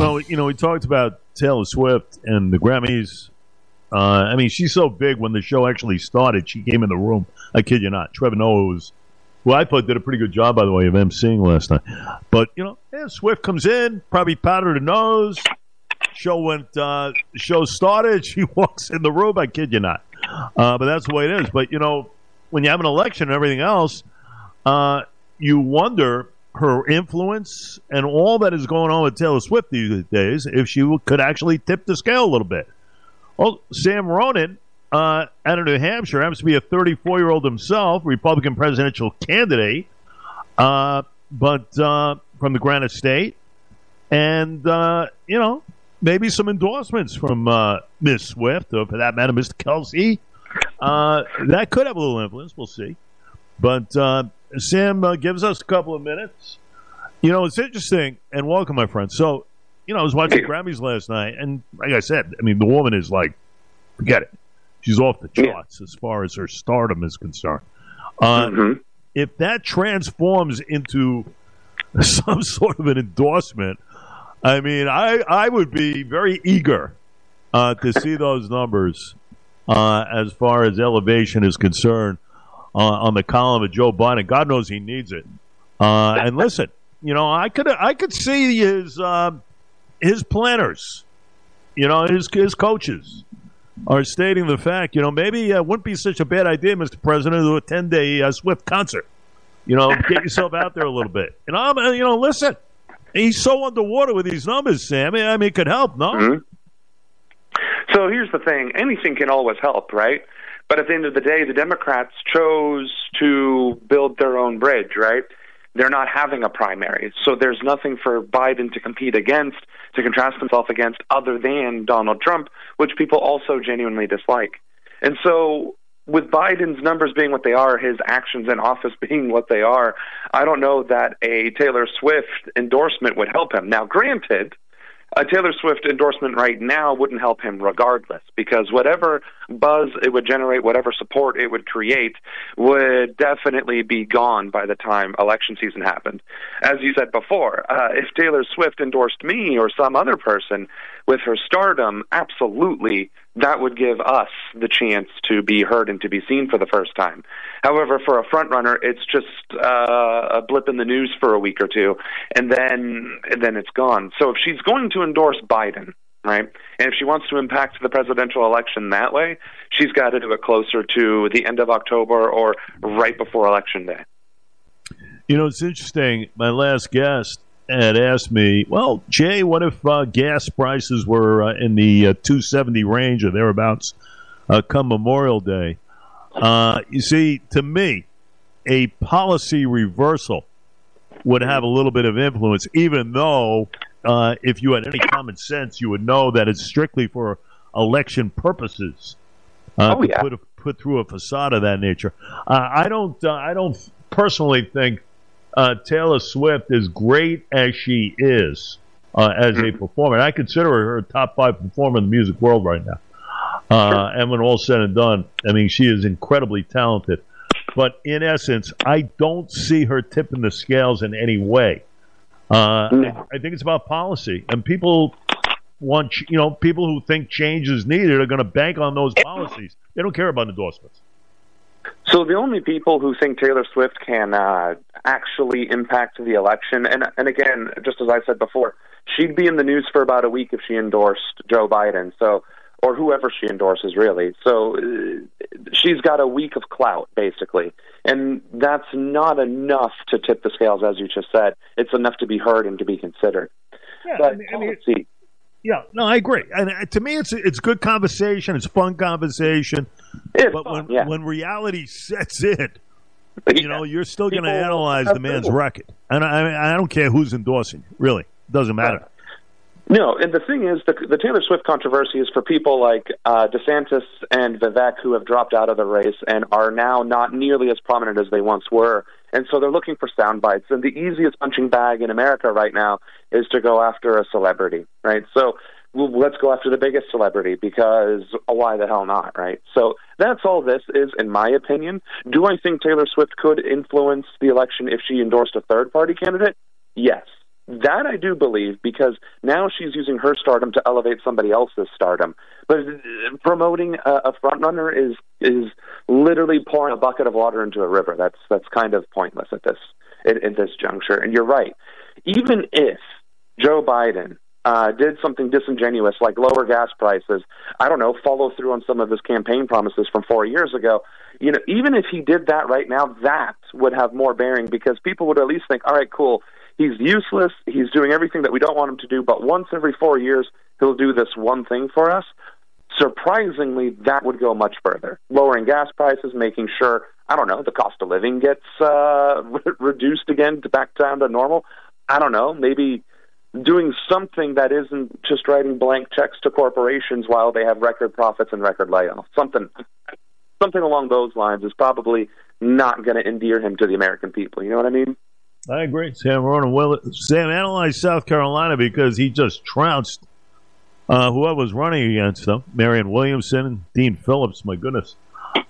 Well, you know, we talked about Taylor Swift and the Grammys. Uh, I mean, she's so big. When the show actually started, she came in the room. I kid you not. Trevor Noah was, who I thought did a pretty good job, by the way, of emceeing last night. But you know, yeah, Swift comes in, probably powdered her nose. Show went. Uh, show started. She walks in the room. I kid you not. Uh, but that's the way it is. But you know, when you have an election and everything else, uh, you wonder her influence and all that is going on with Taylor Swift these days if she could actually tip the scale a little bit. Well, Sam Ronan uh, out of New Hampshire happens to be a 34 year old himself, Republican presidential candidate, uh, but uh, from the Granite State. And, uh, you know, maybe some endorsements from uh, Miss Swift, or for that matter, Mr. Kelce. Uh, that could have a little influence. We'll see. But Sam uh, gives us a couple of minutes. You know, it's interesting, and welcome, my friend. So, you know, I was watching Grammys last night, and like I said, I mean, the woman is like, forget it. She's off the charts as far as her stardom is concerned. Uh, mm-hmm. If that transforms into some sort of an endorsement, I mean, I, I would be very eager uh, to see those numbers uh, as far as elevation is concerned on, on the column of Joe Biden. God knows he needs it. Uh, and listen, you know, I could I could see his uh, his planners, you know, his his coaches are stating the fact. You know, maybe it wouldn't be such a bad idea, Mr. President, to attend a uh, Swift concert. You know, get yourself out there a little bit. And I'm, you know, listen, he's so underwater with these numbers, Sammy. I mean, it could help, no? Mm-hmm. So here's the thing: anything can always help, right? But at the end of the day, the Democrats chose to build their own bridge, right? They're not having a primary. So there's nothing for Biden to compete against, to contrast himself against, other than Donald Trump, which people also genuinely dislike. And so with Biden's numbers being what they are, his actions in office being what they are, I don't know that a Taylor Swift endorsement would help him. Now, granted, a Taylor Swift endorsement right now wouldn't help him regardless because whatever buzz it would generate, whatever support it would create, would definitely be gone by the time election season happened. As you said before, uh, if Taylor Swift endorsed me or some other person with her stardom, absolutely that would give us the chance to be heard and to be seen for the first time. However, for a front runner, it's just uh, a blip in the news for a week or two, and then and then it's gone. So if she's going to endorse Biden, right, and if she wants to impact the presidential election that way, she's got to do it closer to the end of October or right before election day. You know, it's interesting. My last guest had asked me, well, Jay, what if uh, gas prices were uh, in the uh, 270 range or thereabouts uh, come Memorial Day? Uh, you see, to me, a policy reversal would have a little bit of influence, even though uh, if you had any common sense, you would know that it's strictly for election purposes. oh, yeah. put, a, put through a facade of that nature. I don't. I don't personally think uh, Taylor Swift, as great as she is uh, as a mm-hmm. performer, I consider her a top five performer in the music world right now. Uh, sure. And when all said and done, I mean, she is incredibly talented. But in essence, I don't see her tipping the scales in any way. Uh, no. I think it's about policy, and people want you know people who think change is needed are going to bank on those policies. They don't care about endorsements. So the only people who think Taylor Swift can uh, actually impact the election, and and again, just as I said before, she'd be in the news for about a week if she endorsed Joe Biden. So or whoever she endorses, really. So uh, she's got a week of clout, basically, and that's not enough to tip the scales, as you just said. It's enough to be heard and to be considered. Yeah, but I mean, policy, yeah, no, I agree. And uh, to me, it's it's good conversation. It's fun conversation. It's but fun, when yeah. when reality sets in, you know, you're still going to analyze the man's record. And I, I don't care who's endorsing. Really, doesn't matter. No, and the thing is, the, the Taylor Swift controversy is for people like uh, DeSantis and Vivek who have dropped out of the race and are now not nearly as prominent as they once were. And so they're looking for sound bites. And the easiest punching bag in America right now is to go after a celebrity, right? So well, let's go after the biggest celebrity because why the hell not, right? So that's all this is, in my opinion. Do I think Taylor Swift could influence the election if she endorsed a third party candidate? Yes That I do believe because now she's using her stardom to elevate somebody else's stardom. But promoting a, a front runner is is literally pouring a bucket of water into a river. That's that's kind of pointless at this at, at this juncture. And you're right. Even if Joe Biden uh, did something disingenuous like lower gas prices, I don't know, follow through on some of his campaign promises from four years ago. You know, even if he did that right now, that would have more bearing because people would at least think, all right, cool, he's useless, he's doing everything that we don't want him to do, but once every four years, he'll do this one thing for us. Surprisingly, that would go much further. Lowering gas prices, making sure, I don't know, the cost of living gets uh, re- reduced again to back down to normal. I don't know, maybe doing something that isn't just writing blank checks to corporations while they have record profits and record layoffs. Something something along those lines is probably not going to endear him to the American people. You know what I mean? I agree. Sam Ronan well Sam analyzed South Carolina because he just trounced uh, whoever was running against them, Marianne Williamson and Dean Phillips. My goodness.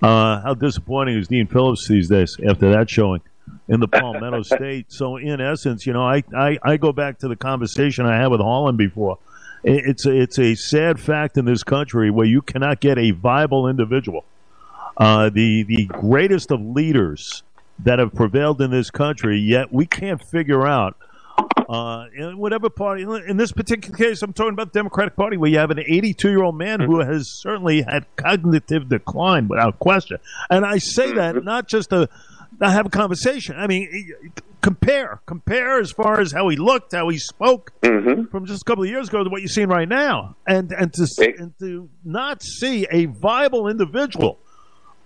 Uh, how disappointing is Dean Phillips these days after that showing? in the Palmetto State. So, in essence, you know, I, I, I go back to the conversation I had with Holland before. It's a, it's a sad fact in this country where you cannot get a viable individual. Uh, the the greatest of leaders that have prevailed in this country, yet we can't figure out uh, in whatever party. In this particular case, I'm talking about the Democratic Party, where you have an 82 year old man who has certainly had cognitive decline without question. And I say that mm-hmm. not just to now have a conversation. I mean, compare, compare as far as how he looked, how he spoke mm-hmm. from just a couple of years ago to what you're seeing right now, and and to and to not see a viable individual mm-hmm.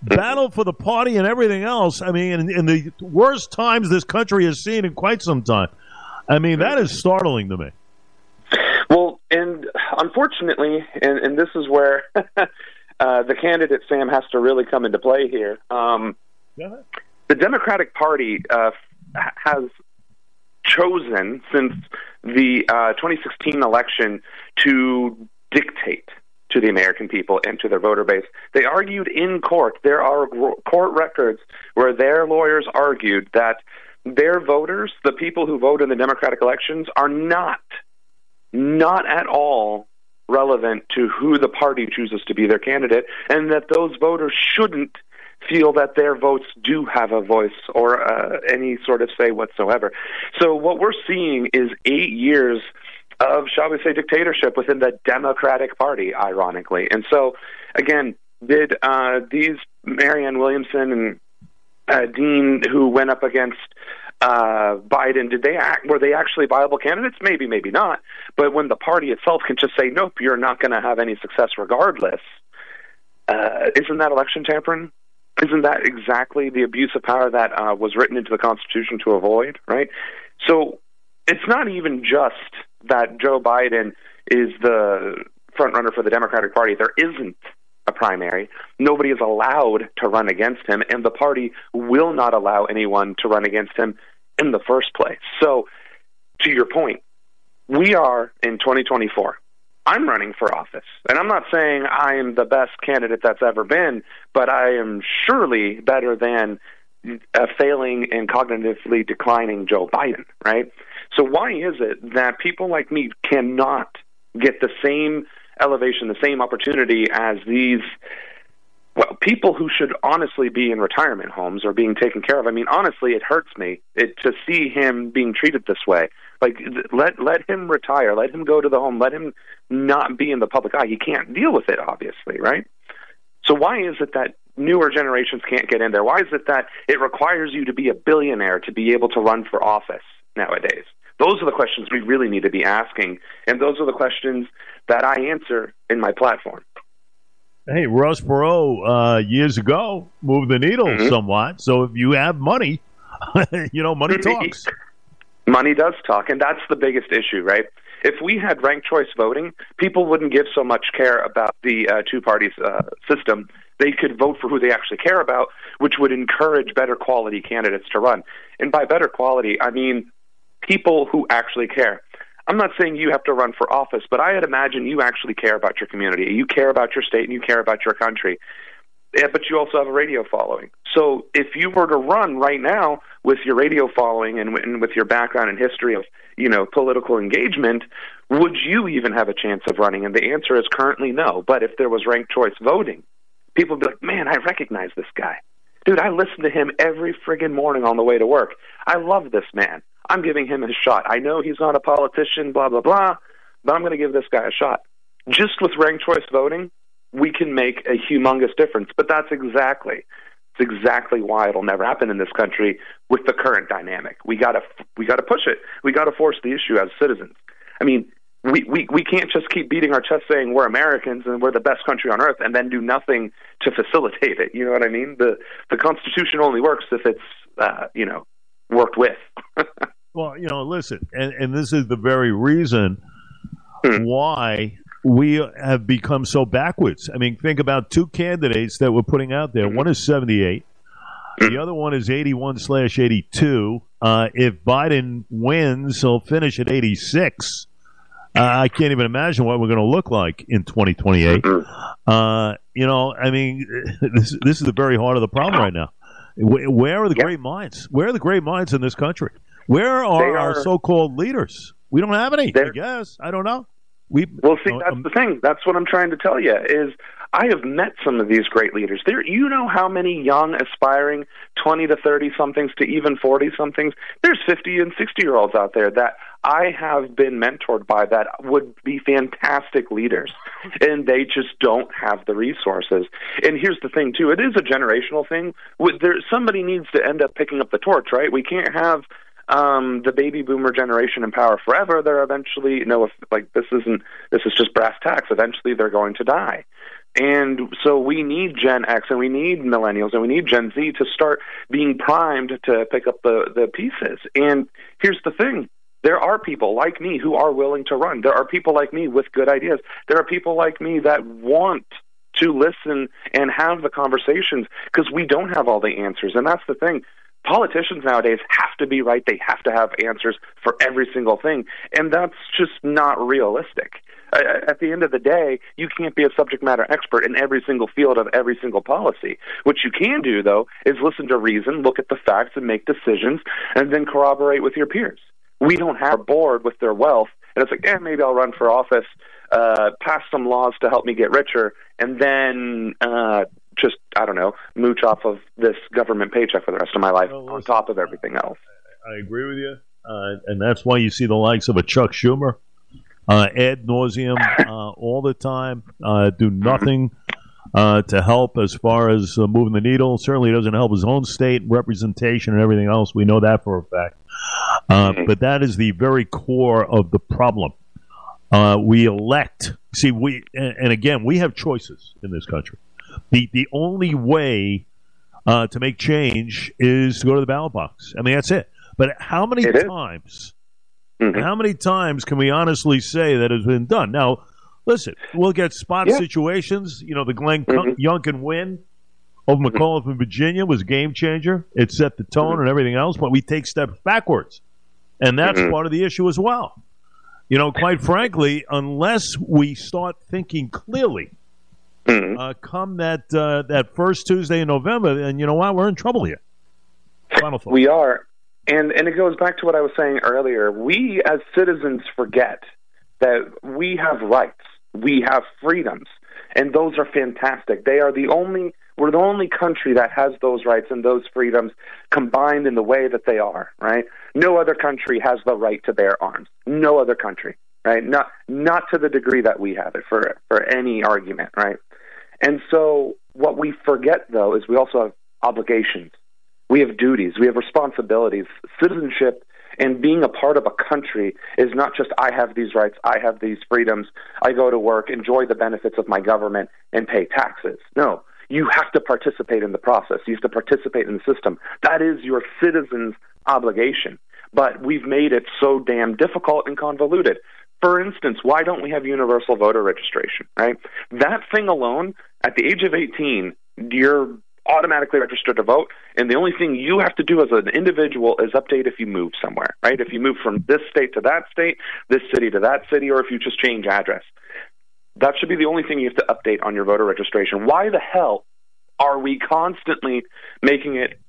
Battle for the party and everything else. I mean, in, in, the worst times this country has seen in quite some time. I mean, that is startling to me. Well, and unfortunately, and, and this is where uh, the candidate Sam has to really come into play here. Um, the Democratic Party uh, has chosen since the uh, 2016 election to dictate to the American people and to their voter base. They argued in court. There are court records where their lawyers argued that their voters, the people who vote in the Democratic elections, are not, not at all relevant to who the party chooses to be their candidate, and that those voters shouldn't feel that their votes do have a voice or uh, any sort of say whatsoever. So what we're seeing is eight years of, shall we say, dictatorship within the Democratic Party, ironically. And so, again, did uh, these Marianne Williamson and uh, Dean, who went up against uh, Biden, did they act? Were they actually viable candidates? Maybe, maybe not. But when the party itself can just say, "Nope, you're not going to have any success regardless," uh, isn't that election tampering? Isn't that exactly the abuse of power that uh, was written into the Constitution to avoid, right? So it's not even just that Joe Biden is the front runner for the Democratic Party. There isn't a primary. Nobody is allowed to run against him, and the party will not allow anyone to run against him in the first place. So, to your point, we are in 2024. I'm running for office. And I'm not saying I am the best candidate that's ever been, but I am surely better than a failing and cognitively declining Joe Biden, right? So why is it that people like me cannot get the same elevation, the same opportunity as these well, people who should honestly be in retirement homes or being taken care of. I mean, honestly, it hurts me it, to see him being treated this way. Like, let let him retire, let him go to the home, let him not be in the public eye. He can't deal with it, obviously, right? So why is it that newer generations can't get in there? Why is it that it requires you to be a billionaire to be able to run for office nowadays? Those are the questions we really need to be asking, and those are the questions that I answer in my platform. Hey, Ross Perot, uh, years ago, moved the needle mm-hmm. somewhat. So if you have money, you know, money talks. money does talk, and that's the biggest issue, right? If we had ranked choice voting, people wouldn't give so much care about the uh, two parties uh, system. They could vote for who they actually care about, which would encourage better quality candidates to run. And by better quality, I mean people who actually care. I'm not saying you have to run for office, but I'd imagine you actually care about your community. You care about your state and you care about your country. Yeah, but you also have a radio following. So if you were to run right now with your radio following and, and with your background and history of you know, political engagement, would you even have a chance of running? And the answer is currently no. But if there was ranked choice voting, people would be like, man, I recognize this guy. Dude, I listen to him every friggin' morning on the way to work. I love this man. I'm giving him a shot. I know he's not a politician, blah, blah, blah, but I'm going to give this guy a shot. Just with ranked choice voting, we can make a humongous difference. But that's exactly it's exactly why it'll never happen in this country with the current dynamic. We gotta we gotta push it. We gotta force the issue as citizens. I mean, we, we we can't just keep beating our chest saying we're Americans and we're the best country on earth and then do nothing to facilitate it. You know what I mean? The the Constitution only works if it's uh, you know worked with. well, you know, listen, and and this is the very reason hmm. why we have become so backwards. I mean, think about two candidates that we're putting out there. One is 78. The other one is 81 slash 82. Uh, if Biden wins, he'll finish at 86. Uh, I can't even imagine what we're going to look like in 2028. Uh, you know, I mean, this, this is the very heart of the problem right now. Where are the great minds? Where are the great minds in this country? Where are, are our so-called leaders? We don't have any. I guess I don't know. We well see. That's um, the thing. That's what I'm trying to tell you. Is I have met some of these great leaders. There, you know how many young, aspiring, 20 to 30 somethings to even 40 somethings. There's 50 and 60 year olds out there that I have been mentored by that would be fantastic leaders, and they just don't have the resources. And here's the thing, too. It is a generational thing. There, somebody needs to end up picking up the torch, right? We can't have um, the baby boomer generation in power forever, they're eventually you know like this isn't this is just brass tacks. Eventually, they're going to die. And so we need Gen X and we need millennials and we need Gen Z to start being primed to pick up the, the pieces. And here's the thing there are people like me who are willing to run. There are people like me with good ideas. There are people like me that want to listen and have the conversations because we don't have all the answers. And that's the thing politicians nowadays have to be right. They have to have answers for every single thing. And that's just not realistic. At the end of the day, you can't be a subject matter expert in every single field of every single policy. What you can do, though, is listen to reason, look at the facts, and make decisions, and then corroborate with your peers. We don't have a board with their wealth, and it's like, eh, maybe I'll run for office, uh, pass some laws to help me get richer, and then uh, just I don't know mooch off of this government paycheck for the rest of my life well, on top of everything else. I agree with you, uh, and that's why you see the likes of a Chuck Schumer, uh, ad nauseum, uh, all the time, uh, do nothing. Uh, to help as far as uh, moving the needle, certainly doesn't help his own state representation and everything else. We know that for a fact. Mm-hmm. But that is the very core of the problem. we elect. See, we and, and again, we have choices in this country the the only way uh, to make change is to go to the ballot box. I mean, that's it. But how many it times? Mm-hmm. How many times can we honestly say that has been done? Now, listen, we'll get spot yeah. situations. You know, the Glenn mm-hmm. Youngkin win over mm-hmm. McAuliffe in Virginia was a game changer. It set the tone mm-hmm. and everything else, but we take steps backwards. And that's mm-hmm. part of the issue as well. You know, quite frankly, unless we start thinking clearly – mm-hmm. uh, come that uh, that first Tuesday in November, and you know what? We're in trouble here. Final thought. We are, and and it goes back to what I was saying earlier. We as citizens forget that we have rights, we have freedoms, and those are fantastic. They are the only. We're the only country that has those rights and those freedoms combined in the way that they are, right? No other country has the right to bear arms. No other country, right? Not not to the degree that we have it for for any argument, right? And so what we forget, though, is we also have obligations. We have duties. We have responsibilities. Citizenship and being a part of a country is not just I have these rights, I have these freedoms, I go to work, enjoy the benefits of my government, and pay taxes. No, you have to participate in the process. You have to participate in the system. That is your citizen's obligation. But we've made it so damn difficult and convoluted. For instance, why don't we have universal voter registration, right? That thing alone, at the age of 18, you're automatically registered to vote, and the only thing you have to do as an individual is update if you move somewhere, right? If you move from this state to that state, this city to that city, or if you just change address. That should be the only thing you have to update on your voter registration. Why the hell are we constantly making it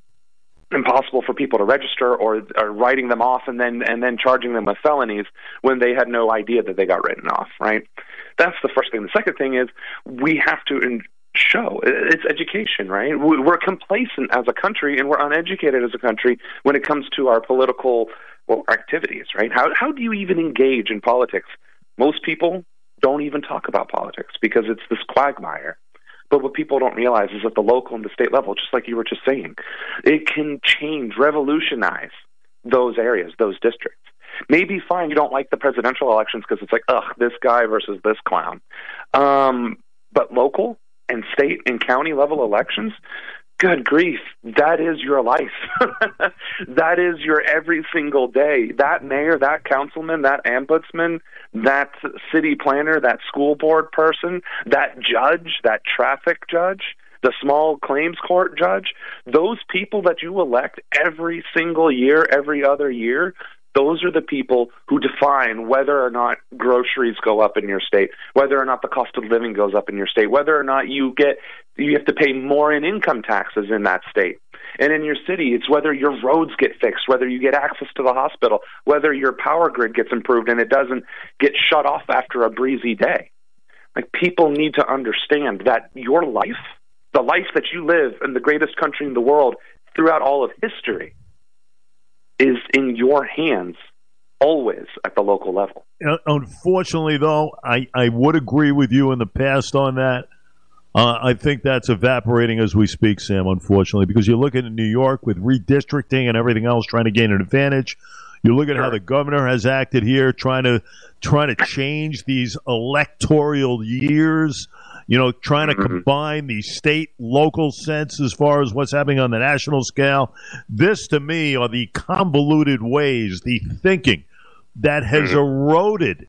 impossible for people to register or, or writing them off and then and then charging them with felonies when they had no idea that they got written off right? That's the first thing. The second thing is we have to in- show. It's education right? We're complacent as a country and we're uneducated as a country when it comes to our political well, activities right? How how do you even engage in politics? Most people don't even talk about politics because it's this quagmire but what people don't realize is at the local and the state level, just like you were just saying, it can change, revolutionize those areas, those districts. Maybe fine, you don't like the presidential elections because it's like, ugh, this guy versus this clown. Um, but local and state and county level elections, good grief, that is your life. that is your every single day. That mayor, that councilman, that ombudsman, that city planner, that school board person, that judge, that traffic judge, the small claims court judge, those people that you elect every single year, every other year, those are the people who define whether or not groceries go up in your state, whether or not the cost of living goes up in your state, whether or not you get you have to pay more in income taxes in that state. And in your city, it's whether your roads get fixed, whether you get access to the hospital, whether your power grid gets improved and it doesn't get shut off after a breezy day. Like people need to understand that your life, the life that you live in the greatest country in the world throughout all of history, is in your hands always at the local level. Unfortunately, though, I, I would agree with you in the past on that. Uh, I think that's evaporating as we speak, Sam, unfortunately, because you look at New York with redistricting and everything else trying to gain an advantage. You look at how the governor has acted here, trying to trying to change these electoral years you know, trying to mm-hmm. combine the state local sense as far as what's happening on the national scale. This, to me, are the convoluted ways, the thinking that has mm-hmm. eroded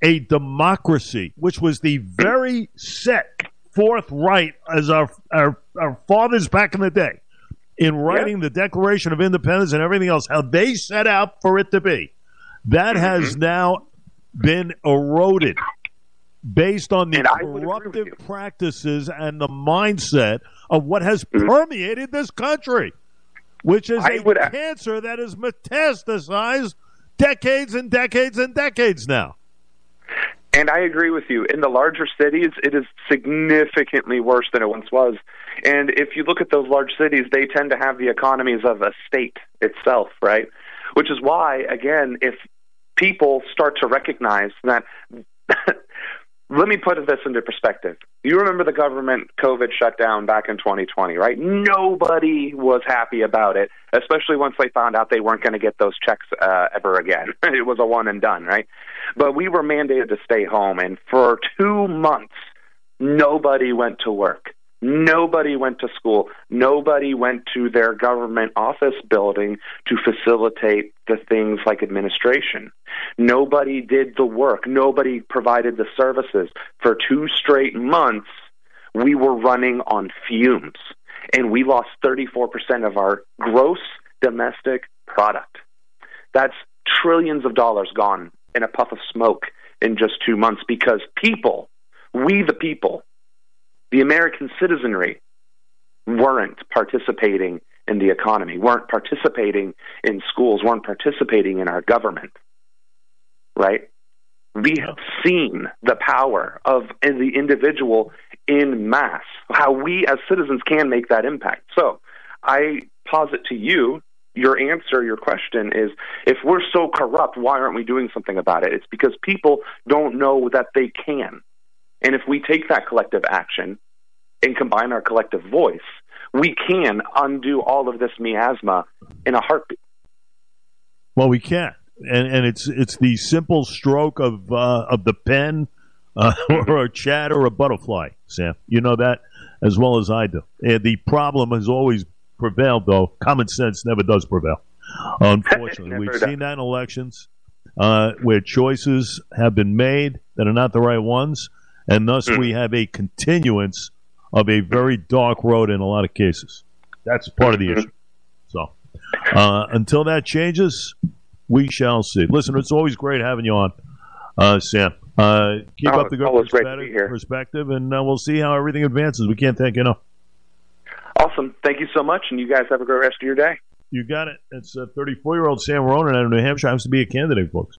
a democracy, which was the very set forthright as our, our, our fathers back in the day in writing the Declaration of Independence and everything else, how they set out for it to be. That mm-hmm. has now been eroded based on the corruptive practices and the mindset of what has mm-hmm. permeated this country, which is I a would, cancer that has metastasized decades and decades and decades now. And I agree with you. In the larger cities, it is significantly worse than it once was. And if you look at those large cities, they tend to have the economies of a state itself, right? Which is why, again, if people start to recognize that let me put this into perspective. You remember the government COVID shutdown back in 2020, right? Nobody was happy about it, especially once they found out they weren't going to get those checks uh, ever again. it was a one and done, right? But we were mandated to stay home, and for two months, nobody went to work. Nobody went to school. Nobody went to their government office building to facilitate the things like administration. Nobody did the work. Nobody provided the services. For two straight months, we were running on fumes, and we lost 34% of our gross domestic product. That's trillions of dollars gone in a puff of smoke in just two months because people, we the people, the American citizenry weren't participating in the economy, weren't participating in schools, weren't participating in our government. Right? We have seen the power of the individual in mass, how we as citizens can make that impact. So I posit to you your answer, your question is if we're so corrupt, why aren't we doing something about it? It's because people don't know that they can. And if we take that collective action and combine our collective voice, we can undo all of this miasma in a heartbeat. Well, we can, and and it's it's the simple stroke of uh, of the pen, uh, or a chat or a butterfly. Sam, you know that as well as I do. And the problem has always prevailed, though. Common sense never does prevail. Unfortunately, we've does. seen that in elections uh, where choices have been made that are not the right ones and thus mm. we have a continuance of a very dark road in a lot of cases. That's part of the issue. So uh, until that changes, we shall see. Listen, it's always great having you on, uh, Sam. Uh, keep oh, up the good perspective, perspective and uh, we'll see how everything advances. We can't thank you enough. Awesome. Thank you so much, and you guys have a great rest of your day. You got it. It's a 34 year old Sam Ronan out of New Hampshire. Happens to be a candidate, folks.